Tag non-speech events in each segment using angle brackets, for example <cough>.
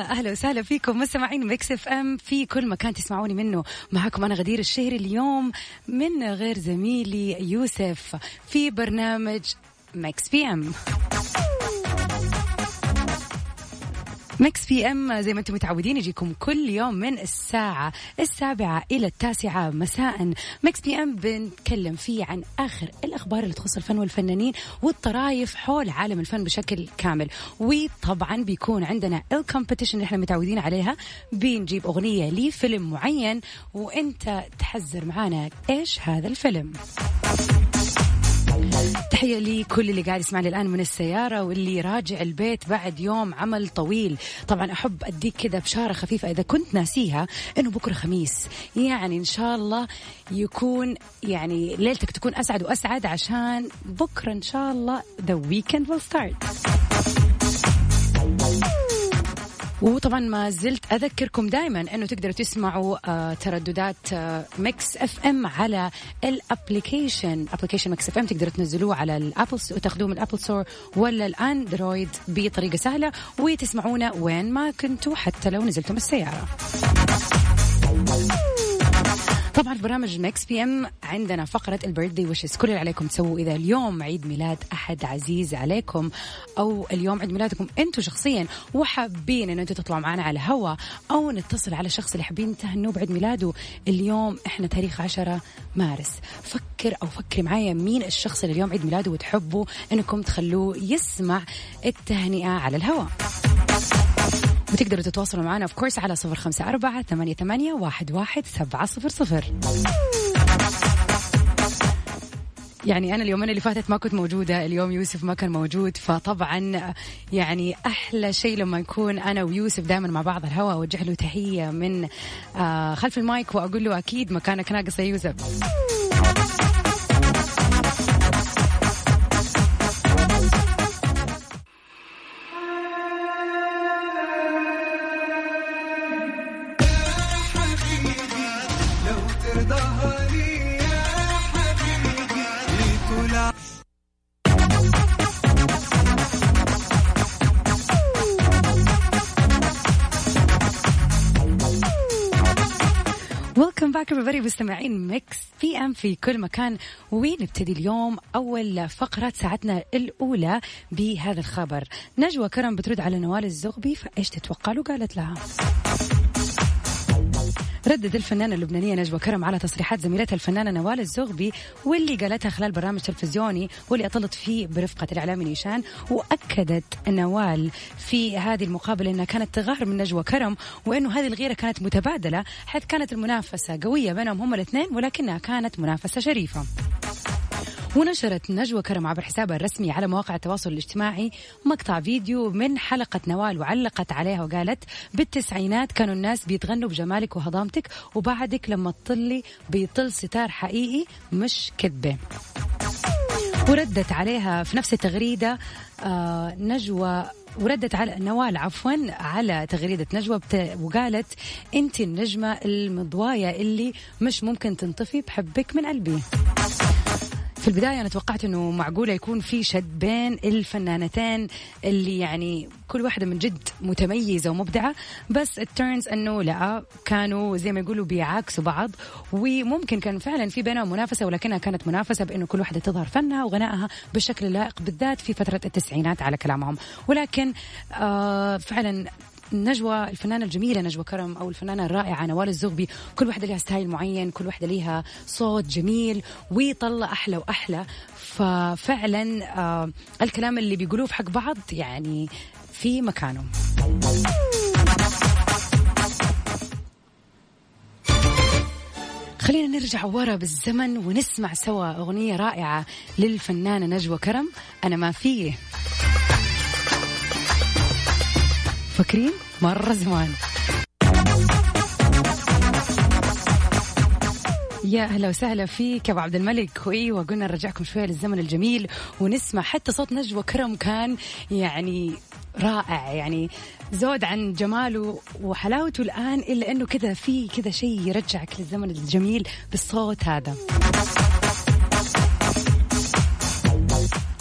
أهلا وسهلا فيكم مستمعين Mix FM في كل مكان تسمعوني منه. معكم أنا غدير الشهري اليوم من غير زميلي يوسف في برنامج Mix PM. Mix PM زي ما أنتم متعودين يجيكم كل يوم من الساعة السابعة إلى التاسعة. مساء. Mix PM بنتكلم فيه عن آخر الأخبار اللي تخص الفن والفنانين والطرايف حول عالم الفن بشكل كامل. وطبعا بيكون عندنا الكومبيتيشن اللي إحنا متعودين عليها. بنجيب أغنية لفيلم معين وانت تحذر معانا إيش هذا الفيلم. تحية لكل اللي قاعد يسمعني الآن من السيارة واللي راجع البيت بعد يوم عمل طويل. طبعا أحب أديك كذا بشارة خفيفة إذا كنت ناسيها إنه بكرة خميس. يعني إن شاء الله يكون يعني ليلتك تكون أسعد وأسعد عشان بكرة إن شاء الله the weekend will start. وطبعا ما زلت أذكركم دائما إنه تقدروا تسمعوا آه ترددات آه Mix FM على ال application application Mix FM تقدروا تنزلوه على ال Apple وتاخذوه من ال Apple Store ولا ال Android بطريقة سهلة وتسمعونا وين ما كنتوا حتى لو نزلتم السياره طبعا في برنامج Mix PM عندنا فقرة ال birthday wishes كل اللي عليكم تسووا إذا اليوم عيد ميلاد أحد عزيز عليكم أو اليوم عيد ميلادكم أنتم شخصيا وحابين أن أنتم تطلعوا معنا على الهوا أو نتصل على الشخص اللي حابين تهنوه بعيد ميلاده. اليوم إحنا تاريخ 10 مارس. فكر أو فكري معايا مين الشخص اللي اليوم عيد ميلاده وتحبوا أنكم تخلوه يسمع التهنئة على الهواء وتقدروا تتواصلوا معنا اوف كورس على صفر خمسة أربعة ثمانية, ثمانية واحد, واحد سبعة صفر صفر. يعني أنا اليومين اللي فاتت ما كنت موجودة اليوم يوسف ما كان موجود فطبعا يعني أحلى شيء لما نكون أنا ويوسف دائما مع بعض الهواء أوجه له تحية من آه خلف المايك وأقول له أكيد مكانك ناقص يا يوسف. back everybody مستمعين Mix PM في كل مكان. ونبتدي اليوم أول فقرة ساعتنا الأولى بهذا الخبر. نجوى كرم بترد على نوال الزغبي فإيش تتوقع له؟ قالت لها. ردت الفنانة اللبنانية نجوى كرم على تصريحات زميلتها الفنانة نوال الزغبي واللي قالتها خلال برنامج تلفزيوني واللي أطلت فيه برفقة الإعلامي نيشان وأكدت نوال في هذه المقابلة أنها كانت تغار من نجوى كرم وأنه هذه الغيرة كانت متبادلة حيث كانت المنافسة قوية بينهم هم الاثنين ولكنها كانت منافسة شريفة. ونشرت نجوى كرم عبر حسابها الرسمي على مواقع التواصل الاجتماعي مقطع فيديو من حلقة نوال وعلقت عليها وقالت بالتسعينات كانوا الناس بيتغنوا بجمالك وهضامتك وبعدك لما تطلي بيطل ستار حقيقي مش كذبة وردت عليها في نفس التغريدة آه نجوى وردت على نوال عفوا على تغريدة نجوى. وقالت انت النجمة المضواية اللي مش ممكن تنطفي بحبك من قلبي في البداية أنا توقعت أنه معقولة يكون في شد بين الفنانتين اللي يعني كل واحدة من جد متميزة ومبدعة بس التيرنز أنه لا كانوا زي ما يقولوا بيعاكسوا بعض وممكن كان فعلا في بينهم منافسة ولكنها كانت منافسة بأنه كل واحدة تظهر فنها وغنائها بالشكل اللائق بالذات في فترة التسعينات على كلامهم. ولكن آه فعلا نجوى الفنانة الجميلة نجوى كرم أو الفنانة الرائعة نوال الزغبي كل واحدة لها ستايل معين كل واحدة لها صوت جميل ويطلع أحلى وأحلى. ففعلا آه الكلام اللي بيقولوه في حق بعض يعني في مكانه. خلينا نرجع ورا بالزمن ونسمع سوا أغنية رائعة للفنانة نجوى كرم. أنا ما فيه. فاكرين؟ مرة زمان. يا أهلا وسهلا فيك أبو عبد الملك. وايوه قلنا نرجعكم شوية للزمن الجميل ونسمع حتى صوت نجوى كرم كان يعني رائع. يعني زود عن جماله وحلاوته الآن إلا إنه كذا في كذا شيء يرجعك للزمن الجميل بالصوت هذا.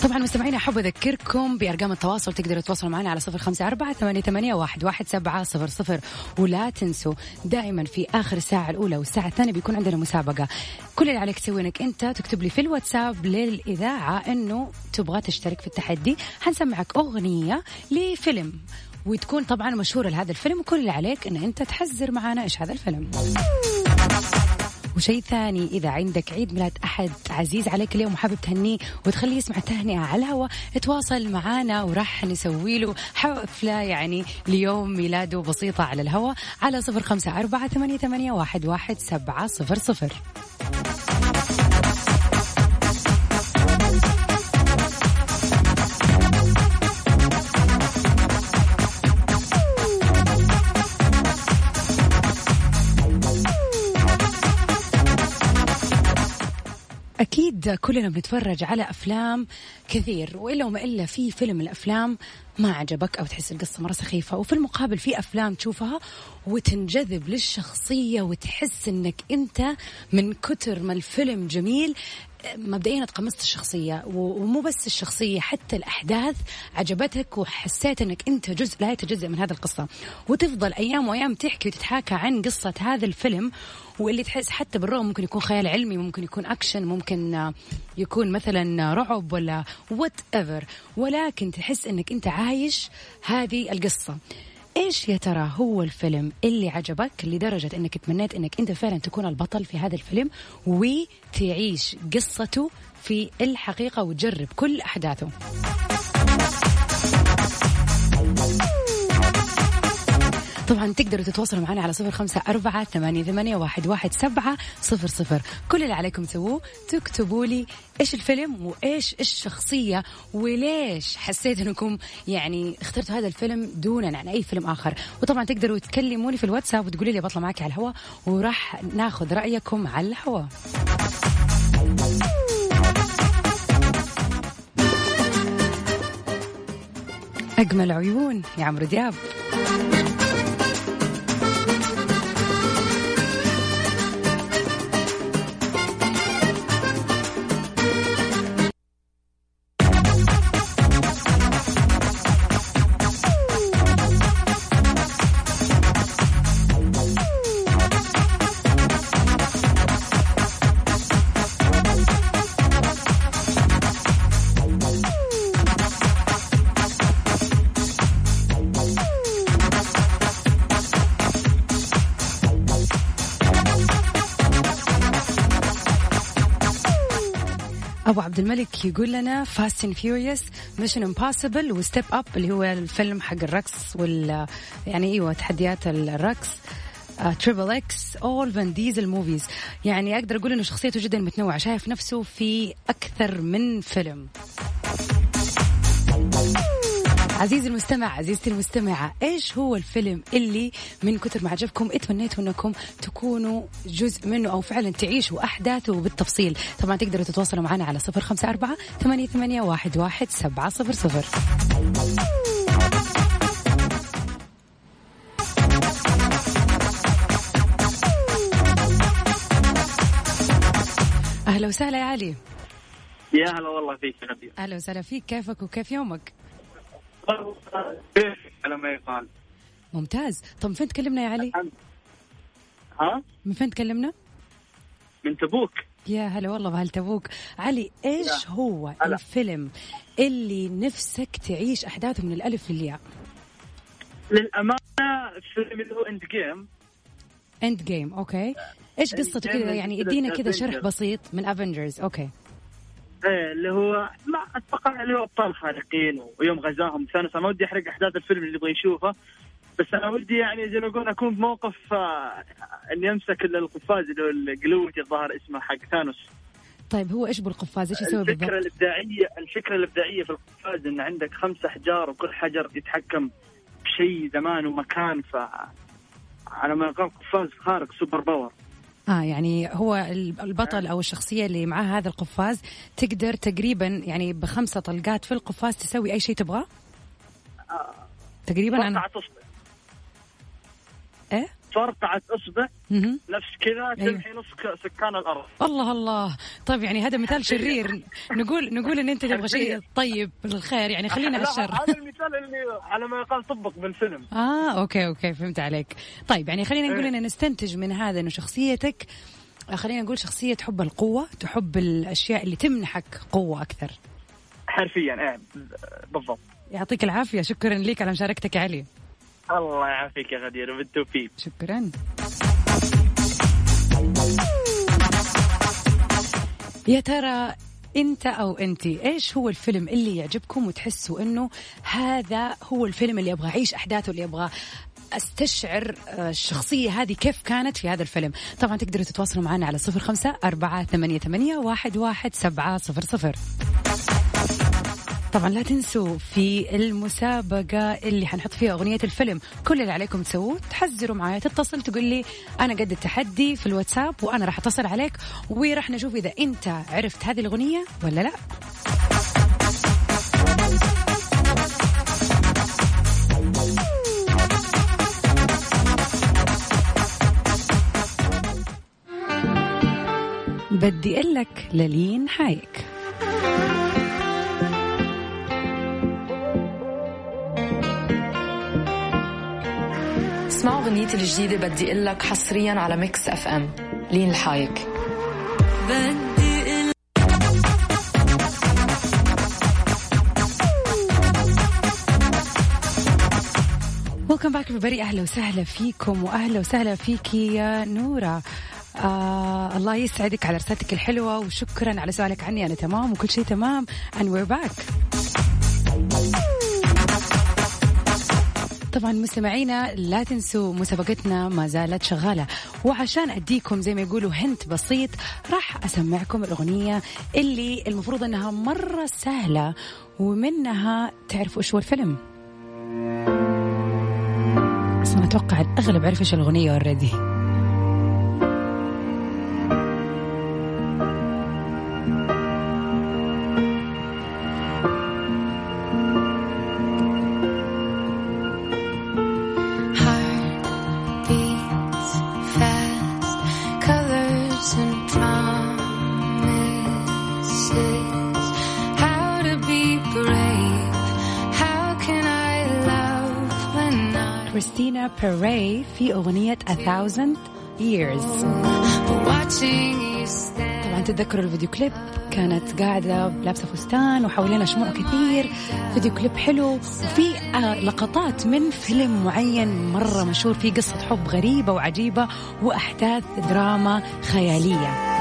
طبعا مستمعينا أحب أذكركم بأرقام التواصل تقدروا تتواصلوا معنا على صفر خمسة أربعة ثمانية, ثمانية واحد, واحد سبعة صفر صفر. ولا تنسوا دائما في آخر الساعة الأولى والساعة الثانية بيكون عندنا مسابقة. كل اللي عليك تسوي إنك أنت تكتب لي في الواتساب للإذاعة إنه تبغى تشترك في التحدي. حنسمعك أغنية لفيلم وتكون طبعا مشهورة لهذا الفيلم وكل اللي عليك إن أنت تحزر معنا إيش هذا الفيلم. وشيء ثاني إذا عندك عيد ميلاد أحد عزيز عليك اليوم وحابب تهنيه وتخليه يسمع التهنئة على الهواء تواصل معنا وراح نسوي له حفلة يعني ليوم ميلاده بسيطة على الهواء على صفر خمسة أربعة ثمانية واحد, واحد سبعة صفر صفر. أكيد كلنا بنتفرج على أفلام كثير وإلا وما إلا في فيلم الأفلام ما عجبك أو تحس القصة مرة سخيفة وفي المقابل في أفلام تشوفها وتنجذب للشخصية وتحس إنك أنت من كتر ما الفيلم جميل مبدئيا تقمصت الشخصية ومو بس الشخصية حتى الأحداث عجبتك وحسيت أنك أنت جزء لا يتجزأ من هذه القصة. وتفضل أيام وأيام تحكي وتتحاكى عن قصة هذا الفيلم واللي تحس حتى بالرغم ممكن يكون خيال علمي ممكن يكون أكشن ممكن يكون مثلا رعب ولا whatever ولكن تحس أنك أنت عايش هذه القصة. إيش يا ترى هو الفيلم اللي عجبك لدرجة إنك تمنيت إنك أنت فعلا تكون البطل في هذا الفيلم وتعيش قصته في الحقيقة وتجرب كل أحداثه؟ طبعا تقدروا تتواصلوا معنا على صفر خمسة أربعة ثمانية, ثمانية واحد, واحد سبعة صفر صفر. كل اللي عليكم تسووه تكتبوا لي إيش الفيلم وإيش الشخصية وليش حسيت أنكم يعني اخترتوا هذا الفيلم دونا عن أي فيلم آخر. وطبعا تقدروا تكلموني في الواتساب وتقولي لي بطلع معك على الهواء وراح ناخذ رأيكم على الهواء. أجمل عيون يا عمرو دياب. أبو عبد الملك يقول لنا Fast and Furious Mission Impossible و Step Up اللي هو الفيلم حق الرقص وال يعني إيوه تحديات الرقص. Triple X all Vin Diesel movies يعني أقدر أقول إنه شخصيته جدا متنوعة شايف نفسه في أكثر من فيلم. عزيزي المستمع عزيزتي المستمعة إيش هو الفيلم اللي من كثر ما عجبكم اتمنيتوا إنكم تكونوا جزء منه أو فعلا تعيشوا أحداثه بالتفصيل؟ طبعا تقدروا تتواصلوا معنا على صفر خمسة أربعة ثمانية, ثمانية واحد, واحد سبعة صفر صفر. أهلا وسهلا يا علي. يا هلا والله فيك يا أهلا وسهلا فيك كيفك وكيف يومك؟ على ما يقال ممتاز طب من فين تكلمنا يا علي؟ ها؟ من فين تكلمنا؟ من تبوك يا هلا والله بهال تبوك علي إيش. هو هلا. الفيلم اللي نفسك تعيش أحداثه من الألف للياء للأمانة الفيلم اللي هو End Game End Game okay إيش قصته كذا يعني ادينا كذا شرح. بسيط من Avengers okay إيه اللي هو ما أتوقع اللي هو أبطال خارقين ويوم غزاهم ثانوس ما ودي أحرق أحداث الفيلم اللي يبغى يشوفه بس أنا ودي يعني زي ما أقول أكون بموقف آه، إني أمسك القفاز اللي هو ال gauntlet الظاهر اسمه حق ثانوس. طيب هو إيش بالقفاز؟ إيش يسوي الفكرة بالضبط؟ الإبداعية الفكرة الإبداعية في القفاز إن عندك خمس أحجار وكل حجر يتحكم بشيء زمان ومكان ف على ما يقال قفاز خارق super power. آه يعني هو ال- البطل أو الشخصية اللي معاه هذا القفاز تقدر تقريبا يعني بخمسة طلقات في القفاز تسوي أي شيء تبغاه؟ تقريبا أنا فرقعة أصبع. نفس كذا أيوه. تمحي نص سكان الأرض. الله الله. طيب يعني هذا مثال <laughs> شرير. نقول نقول إن أنت تبغى شيء طيب الخير يعني خلينا على الشر هذا المثال اللي على ما يقال طبق بالفيلم. <laughs> آه okay okay فهمت عليك. طيب يعني خلينا نقول إيه. إن نستنتج من هذا إنه شخصيتك آه، خلينا نقول شخصية تحب القوة تحب الأشياء اللي تمنحك قوة أكثر. حرفيا إيه بالضبط. يعطيك العافية. شكرا لك على مشاركتك علي. الله يعافيك يا غدير بالتوفيق. شكرا. يا ترى انت أو انت إيش هو الفيلم اللي يعجبكم وتحسوا انه هذا هو الفيلم اللي أبغى اعيش أحداثه اللي أبغى أستشعر آه، الشخصية هذه كيف كانت في هذا الفيلم؟ طبعا تقدروا تتواصلوا معنا على صفر خمسة أربعة ثمانية, ثمانية واحد, واحد سبعة صفر صفر. طبعا لا تنسوا في المسابقة اللي حنحط فيها أغنية الفيلم. كل اللي عليكم تسووه تحذروا معايا تتصل تقول لي أنا قد التحدي في الواتساب وأنا راح أتصل عليك وراح نشوف إذا أنت عرفت هذه الأغنية ولا لا. بدي أقول لك للين حايك. اسمعوا اغنيتي الجديدة بدي أقول لك حصريا على Mix FM لين الحايك welcome back everybody أهلا وسهلا فيكم واهلا وسهلا فيكي يا نورة. آه الله يسعدك على رسالتك الحلوة وشكرا على سؤالك عني. أنا تمام وكل شيء تمام. And we're back. طبعا مستمعينا لا تنسوا مسابقتنا ما زالت شغالة. وعشان أديكم زي ما يقولوا هنت بسيط راح أسمعكم الأغنية اللي المفروض إنها مرة سهلة ومنها تعرفوا إيش هو الفيلم. بس أنا أتوقع الاغلب عرف إيش الأغنية اوريدي بيري في أغنية A Thousand Years? طبعا تتذكروا الفيديو كليب كانت قاعدة لابسة فستان وحوالينا شموع كثير. فيديو كليب حلو وفي آه، لقطات من فيلم معين مرة مشهور. فيه قصة حب غريبة وعجيبة وأحداث دراما خيالية.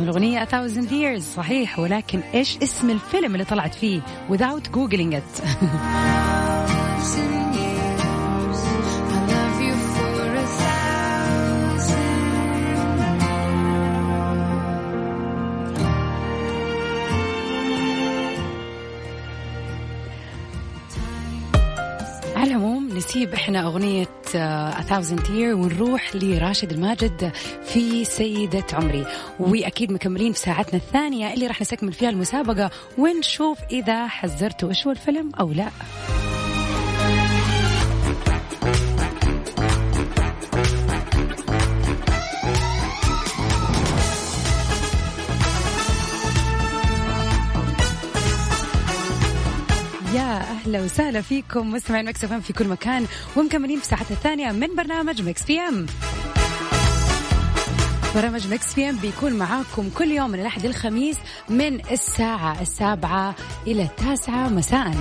اسم الأغنية A Thousand Years. صحيح ولكن إيش اسم الفيلم اللي طلعت فيه without googling it <laughs> إحنا أغنية آه، A Thousand Year ونروح لراشد الماجد في سيدة عمري. وأكيد مكملين في ساعتنا الثانية اللي راح نستكمل فيها المسابقة ونشوف إذا حذرتوا إيش هو الفيلم أو لا. أهلا وسهلا فيكم مستمعين مكس إف في كل مكان ومكملين في ساعتنا الثانية من برنامج Mix PM. برنامج Mix PM بيكون معاكم كل يوم من الأحد الخميس من الساعة السابعة إلى التاسعة مساء.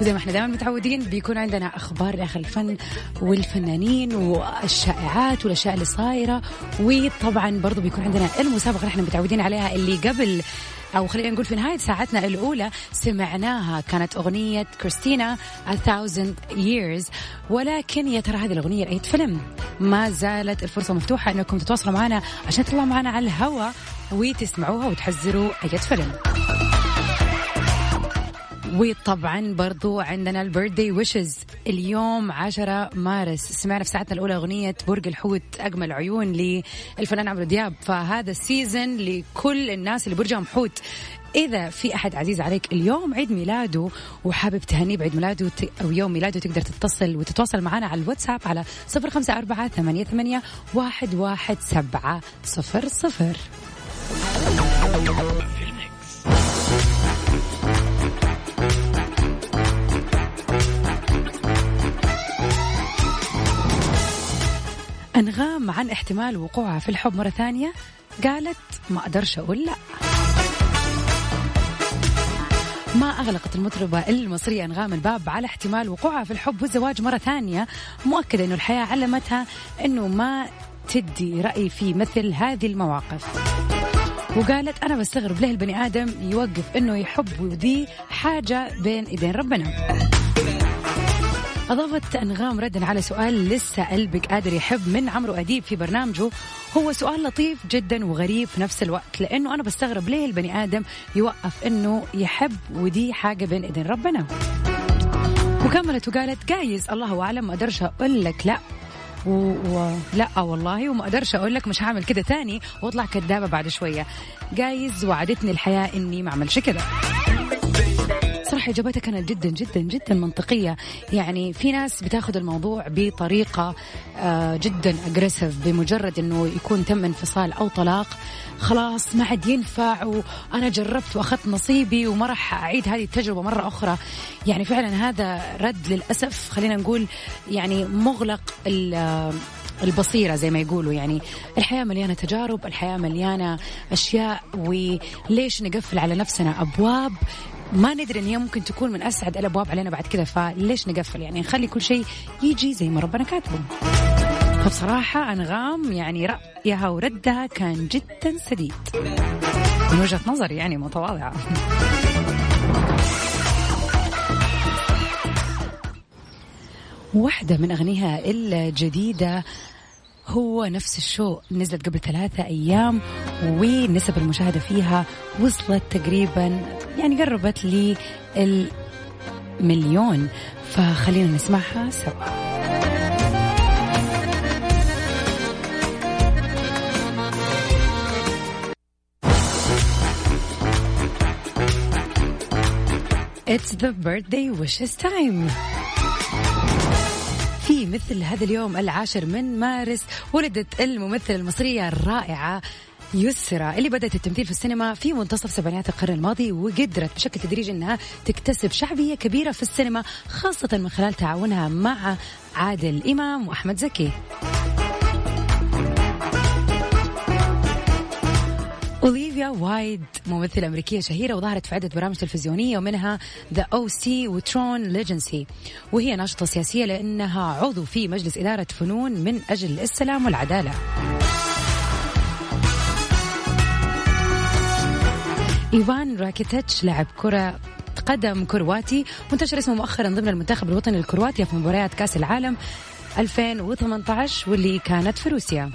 وزي ما إحنا دائما متعودين بيكون عندنا أخبار داخل الفن والفنانين والشائعات والأشياء اللي صايرة وطبعا برضو بيكون عندنا المسابقة اللي إحنا متعودين عليها اللي قبل أو خلينا نقول في نهاية ساعتنا الأولى سمعناها كانت أغنية كريستينا A Thousand Years. ولكن يا ترى هذه الأغنية لأي فيلم؟ ما زالت الفرصة مفتوحة أنكم تتواصلوا معنا عشان تطلعوا معنا على الهواء وتسمعوها وتحزروا أي فيلم. وطبعا برضو عندنا ال birthday wishes اليوم 10 مارس. سمعنا في ساعتنا الأولى أغنية برج الحوت أجمل عيون للفنان عمرو دياب. فهذا ال season لكل الناس اللي برجهم حوت. إذا في أحد عزيز عليك اليوم عيد ميلاده وحابب تهنيه بعيد ميلاده أو يوم ميلاده تقدر تتصل وتتواصل معنا على الواتساب على صفر خمسة أربعة ثمانية, ثمانية واحد, واحد سبعة صفر صفر. أنغام عن احتمال وقوعها في الحب مرة ثانية قالت ما أقدرش أقول لا. ما أغلقت المطربة المصرية أنغام الباب على احتمال وقوعها في الحب والزواج مرة ثانية مؤكدة أنه الحياة علمتها أنه ما تدي رأي في مثل هذه المواقف. وقالت أنا بستغرب ليه البني آدم يوقف أنه يحب ودي حاجة بين إيدين ربنا. أضافت أنغام ردا على سؤال لسه قلبك قادر يحب من عمرو أديب في برنامجه. هو سؤال لطيف جدا وغريب في نفس الوقت لأنه أنا بستغرب ليه البني آدم يوقف أنه يحب ودي حاجة بين إيدين ربنا. وكملت وقالت جايز الله أعلم ما أقدرش أقول لك لا. و... و... لا والله وما أقدرش أقول لك مش هعمل كده تاني واطلع كدابة بعد شوية. جايز وعدتني الحياة إني ما أعملش كده. صراحة إجابتها كانت جدا جدا جدا منطقية. يعني في ناس بتاخذ الموضوع بطريقة آه، جدا أجريسيف بمجرد أنه يكون تم انفصال أو طلاق. خلاص ما عاد ينفع وأنا جربت وأخذت نصيبي وما راح أعيد هذه التجربة مرة أخرى. يعني فعلا هذا رد للأسف خلينا نقول يعني مغلق البصيرة زي ما يقولوا. يعني الحياة مليانة تجارب الحياة مليانة أشياء وليش نقفل على نفسنا أبواب ما ندري إن هي ممكن تكون من أسعد الأبواب علينا بعد كذا. فليش نقفل؟ يعني نخلي كل شيء يجي زي ما ربنا كاتبه. فبصراحة أنغام يعني رأيها وردها كان جدا سديد. من وجهة نظري يعني متواضعة. واحدة من أغنيها الجديدة هو نفس الشو نزلت قبل ثلاثة أيام ونسب المشاهدة فيها وصلت تقريبا يعني قربت للمليون فخلينا نسمعها سوا. It's the birthday wishes time. في مثل هذا اليوم العاشر من مارس ولدت الممثلة المصرية الرائعة يسرى اللي بدأت التمثيل في السينما في منتصف سبعينات القرن الماضي وقدرت بشكل تدريجي إنها تكتسب شعبية كبيرة في السينما خاصة من خلال تعاونها مع عادل إمام وأحمد زكي. أوليفيا وايلد ممثلة أمريكية شهيرة وظهرت في عدة برامج تلفزيونية ومنها The O.C. و Tron: Legacy وهي ناشطة سياسية لأنها عضو في مجلس إدارة فنون من أجل السلام والعدالة. إيفان راكيتيتش لاعب كرة قدم كرواتي منتشر اسمه مؤخرا ضمن المنتخب الوطني الكرواتي في مباريات كأس العالم 2018 واللي كانت في روسيا.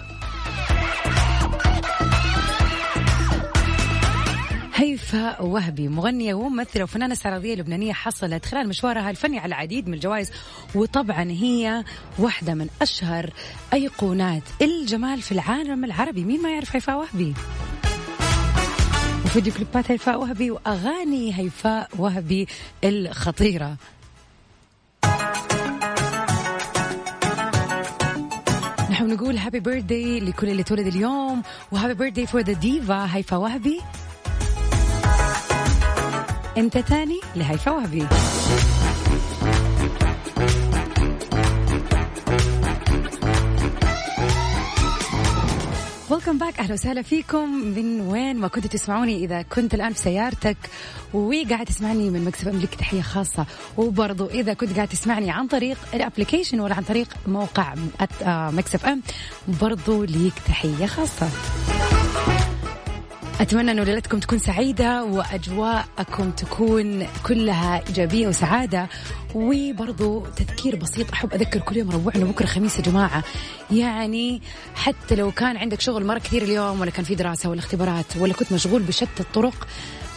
هيفاء وهبي؟ مغنية وممثلة وفنانة استعراضية لبنانية حصلت خلال مشوارها الفني على العديد من الجوائز وطبعا هي واحدة من أشهر أيقونات الجمال في العالم العربي. مين ما يعرف هيفاء وهبي؟ وفيديو كليبات هيفاء وهبي وأغاني هيفاء وهبي الخطيرة. نحن نقول happy birthday لكل اللي تولد اليوم و happy birthday for the diva هيفاء وهبي. أنت تاني لهيفاء وهبي. Welcome back أهلا وسهلا فيكم. من وين ما كنتوا تسمعوني إذا كنت الآن في سيارتك وقاعد تسمعني من مكتب عملك تحية خاصة. وبرضو إذا كنت قاعد تسمعني عن طريق ال application ولا عن طريق موقع Mix FM برضو ليك تحية خاصة. أتمنى أنه ليلتكم تكون سعيدة وأجواءكم تكون كلها إيجابية وسعادة وبرضو تذكير بسيط. أحب أذكر كل يوم ربوع أنه بكرة خميس يا جماعة. يعني حتى لو كان عندك شغل مرة كثير اليوم ولا كان في دراسة ولا اختبارات ولا كنت مشغول بشتى الطرق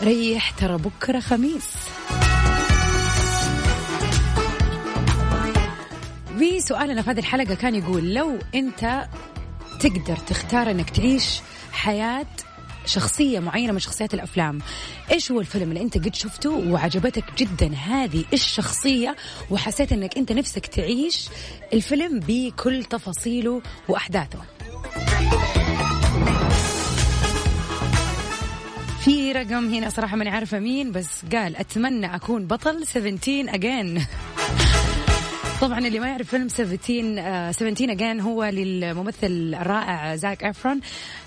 ريح ترى بكرة خميس. بسؤالنا في هذه الحلقة كان يقول لو أنت تقدر تختار أنك تعيش حياة شخصية معينة من شخصيات الأفلام. إيش هو الفيلم اللي أنت قد شفته وعجبتك جدا؟ هذه الشخصية وحسيت أنك أنت نفسك تعيش الفيلم بكل تفاصيله وأحداثه. في رقم هنا صراحة ماني عارفة مين بس قال أتمنى أكون بطل 17 أجين. طبعا اللي ما يعرف فيلم 17 آه 17 اجين هو للممثل الرائع زاك أفرون.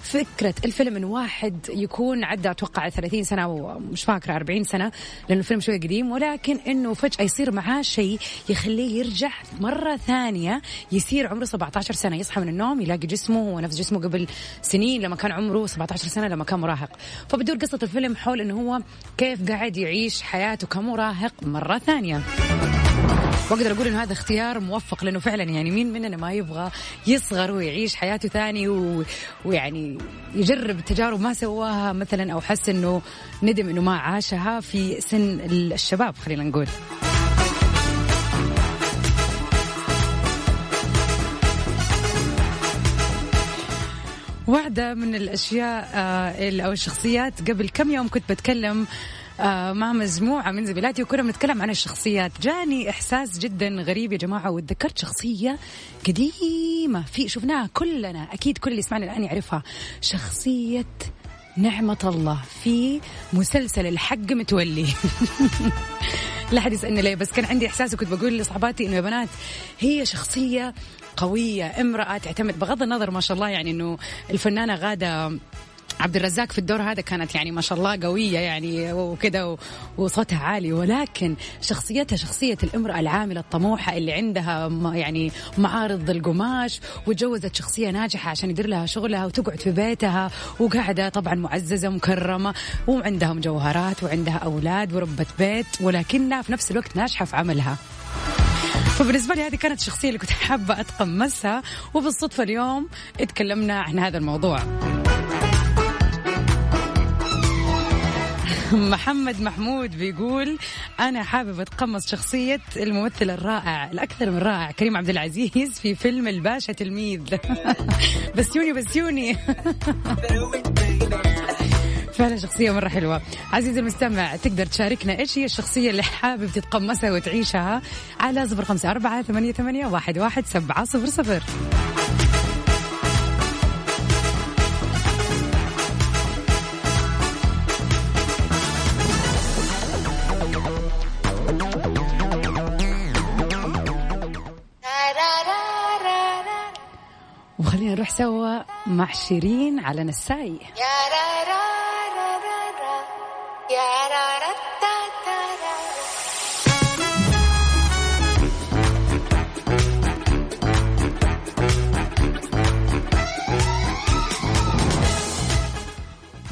فكرة الفيلم إن واحد يكون عدى أتوقع 30 سنة ومش فاكرة 40 سنة لأنه الفيلم شوي قديم ولكن إنه فجأة يصير معاه شيء يخليه يرجع مرة ثانية يصير عمره 17 سنة يصحى من النوم يلاقي جسمه هو نفس جسمه قبل سنين لما كان عمره 17 سنة لما كان مراهق. فبدور قصة الفيلم حول إنه هو كيف قاعد يعيش حياته كمراهق مرة ثانية. واقدر أقول إنه هذا اختيار موفق لأنه فعلا يعني مين مننا ما يبغى يصغر ويعيش حياته ثاني و... ويعني يجرب تجارب ما سواها مثلا أو حس إنه ندم إنه ما عاشها في سن الشباب خلينا نقول. واحدة من الأشياء آه، أو الشخصيات قبل كم يوم كنت بتكلم مع مجموعة من زميلاتي وكنا بنتكلم عن الشخصيات. جاني إحساس جدا غريب يا جماعة وتذكرت شخصية قديمة. في شفناها كلنا أكيد كل اللي يسمعنا الآن يعرفها. شخصية نعمة الله في مسلسل الحق متولي. <laughs> لا حد يسألني ليه بس كان عندي إحساس وكنت بقول لصحباتي إنه يا بنات هي شخصية قوية امرأة تعتمد بغض النظر ما شاء الله يعني إنه الفنانة غادة عبد الرزاق في الدور هذا كانت يعني ما شاء الله قوية يعني وكذا وصوتها عالي. ولكن شخصيتها شخصية الامرأة العاملة الطموحة اللي عندها يعني معارض القماش وتجوزت شخصية ناجحة عشان يدير لها شغلها وتقعد في بيتها وقاعدة طبعا معززة مكرمة وعندها مجوهرات وعندها أولاد وربة بيت ولكنها في نفس الوقت ناجحة في عملها. فبالنسبة لي هذه كانت الشخصية اللي كنت حابة أتقمصها. وبالصدفة اليوم اتكلمنا عن هذا الموضوع. <laughs> محمد محمود بيقول أنا حابب أتقمص شخصية الممثل الرائع الأكثر من رائع كريم عبد العزيز في فيلم الباشا تلميذ. <laughs> بسيوني بسيوني. <laughs> فعلا شخصية مرة حلوة. عزيزي المستمع تقدر تشاركنا إيش هي الشخصية اللي حابب تتقمصها وتعيشها؟ على صفر خمسة أربعة ثمانية, ثمانية واحد, واحد سبعة صفر صفر. سوا مع شيرين على نساي.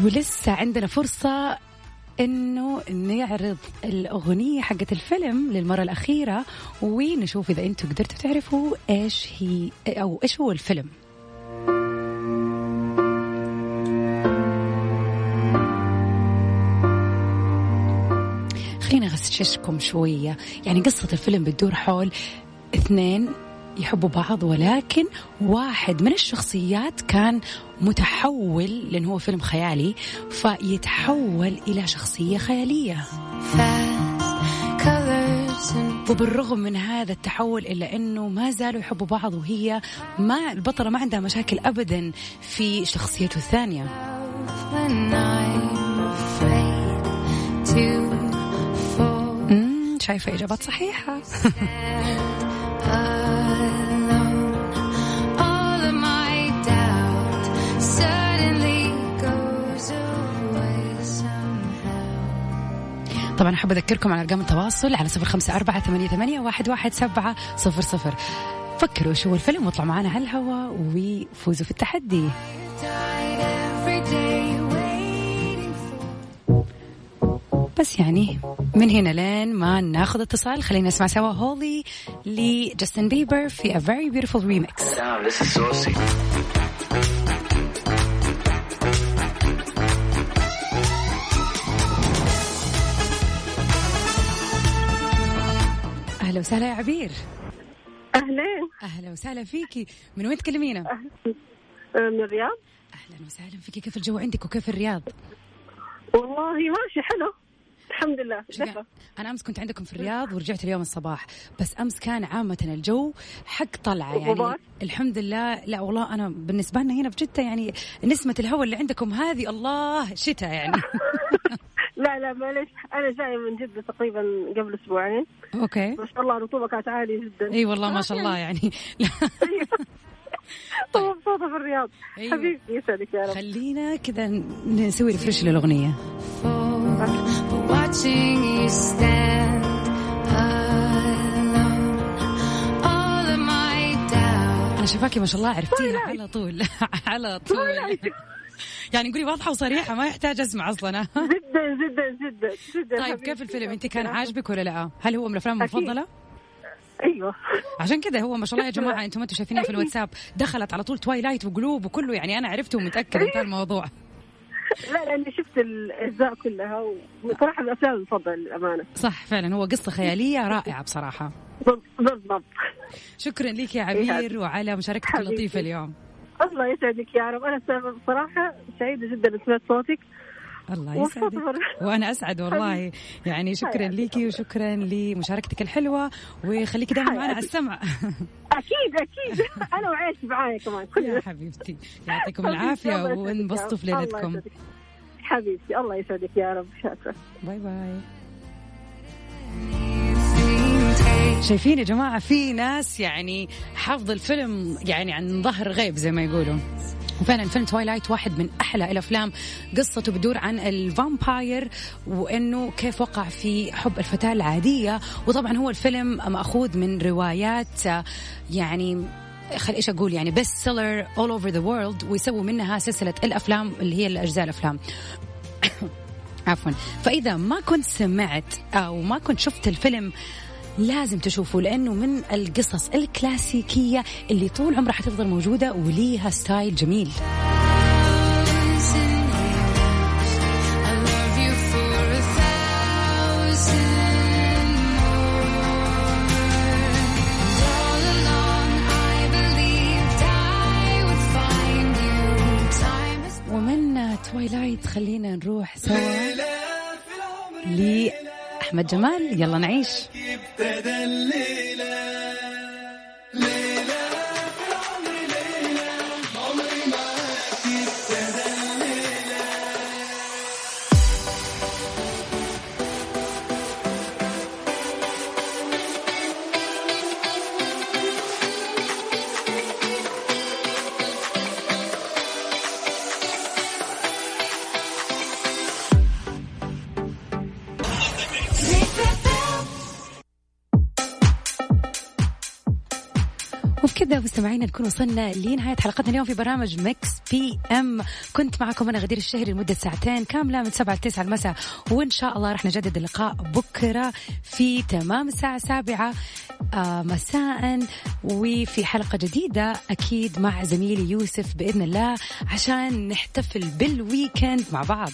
ولسه عندنا فرصة إنه نعرض الأغنية حقت الفيلم للمرة الأخيرة ونشوف إذا أنتم قدرتوا تعرفوا إيش هي أو إيش هو الفيلم. خلينا اغششكم شوية. يعني قصة الفيلم بتدور حول اثنين يحبوا بعض ولكن واحد من الشخصيات كان متحول لأنه هو فيلم خيالي فيتحول إلى شخصية خيالية. وبالرغم من هذا التحول إلا أنه ما زالوا يحبوا بعض وهي ما البطلة ما عندها مشاكل أبدا في شخصيته الثانية. كنت شايفة إجابات صحيحة. طبعا أحب أذكركم على أرقام التواصل على صفر خمسة أربعة ثمانية واحد سبعة صفر صفر. فكروا شو الفيلم واطلعوا معنا على الهواء وفوزوا في التحدي. بس يعني من هنا لين ما ناخذ اتصال خلينا نسمع سوا هولي لجاستن بيبر في A Very Beautiful Remix. أهلا وسهلا يا عبير. أهلين أهلا وسهلا فيكي. من وين تكلمينا؟ من الرياض. أهلا وسهلا فيكي. كيف الجو عندك وكيف الرياض؟ والله ماشي حلو. الحمد لله. أنا أمس كنت عندكم في الرياض ورجعت اليوم الصباح بس أمس كان عامة الجو حق طلعة يعني؟ الحمد لله. لا والله أنا بالنسبة لنا هنا في جدة يعني نسمة الهواء اللي عندكم هذه الله شتاء يعني. <laughs> لا لا معلش أنا جاية من جدة تقريبا قبل أسبوعين. Okay. ما شاء الله الرطوبة كانت عالية جدا. إي والله ما شاء الله <laughs> يعني. <laughs> لا مبسوطة في الرياض. أيوة. حبيبي يسعدك يا رب. خلينا كذا نسوي refresh للأغنية. أنا شايفاكي ما شاء الله عرفتيها على طول. <laughs> على طول. <laughs> يعني قولي واضحة وصريحة ما يحتاج اسمع أصلا. <laughs> جدا جدا جدا جدا طيب. كيف الفيلم؟ انت كان عاجبك ولا لا؟ هل هو من الأفلام. المفضلة؟ أيوه. عشان كذا هو ما شاء الله يا جماعة أنتم ما أنتم شايفينها في الواتساب. دخلت على طول توايلايت وقلوب وكله يعني أنا عرفته ومتاكد انتهى الموضوع. <laughs> لا لأني شفت الأجزاء كلها وصراحة من الأفلام المفضلة للأمانة. صح فعلا. هو قصة خيالية رائعة بصراحة. بالضبط شكرا لك يا عبير وعلى مشاركتك. اللطيفة اليوم. الله يسعدك يا رب. أنا صراحة سعيدة جدا سمعت صوتك. الله يسعدك. وأنا أسعد والله. يعني شكرا لك وشكرا لمشاركتك الحلوة. وخليكي دائما معنا على. السمع. أكيد أكيد. <laughs> أنا وعيلتي معايا كمان يا حبيبتي. يعطيكم العافية وانبسطوا في ليلتكم. حبيبتي الله يسعدك يا رب. شكرا باي باي. شايفين يا جماعة في ناس يعني حافظ الفيلم يعني عن ظهر غيب زي ما يقولوا. وفعلا فيلم Twilight واحد من أحلى الأفلام. قصته بدور عن ال vampire وإنه كيف وقع في حب الفتاة العادية. وطبعا هو الفيلم مأخوذ من روايات يعني خل إيش أقول؟ يعني best seller all over the world ويسووا منها سلسلة الأفلام اللي هي الأجزاء الأفلام. <coughs> عفوا. فإذا ما كنت سمعت أو ما كنت شفت الفيلم لازم تشوفه لأنه من القصص الكلاسيكية اللي طول عمرها حتفضل موجودة وليها ستايل جميل. لأحمد جمال. يلا نعيش. وبكذا مستمعينا نكون وصلنا لنهاية حلقتنا اليوم في برنامج Mix PM. كنت معكم أنا غدير الشهري لمدة ساعتين كاملة من سبعة لتسعة المساء وإن شاء الله راح نجدد اللقاء بكرة في تمام الساعة السابعة. آه مساء. وفي حلقة جديدة أكيد مع زميلي يوسف بإذن الله عشان نحتفل بال weekend مع بعض.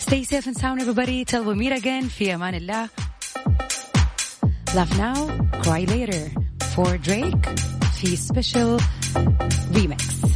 Stay safe and sound everybody. Till we meet again. في أمان الله. Love now, cry later. For Drake. في special remix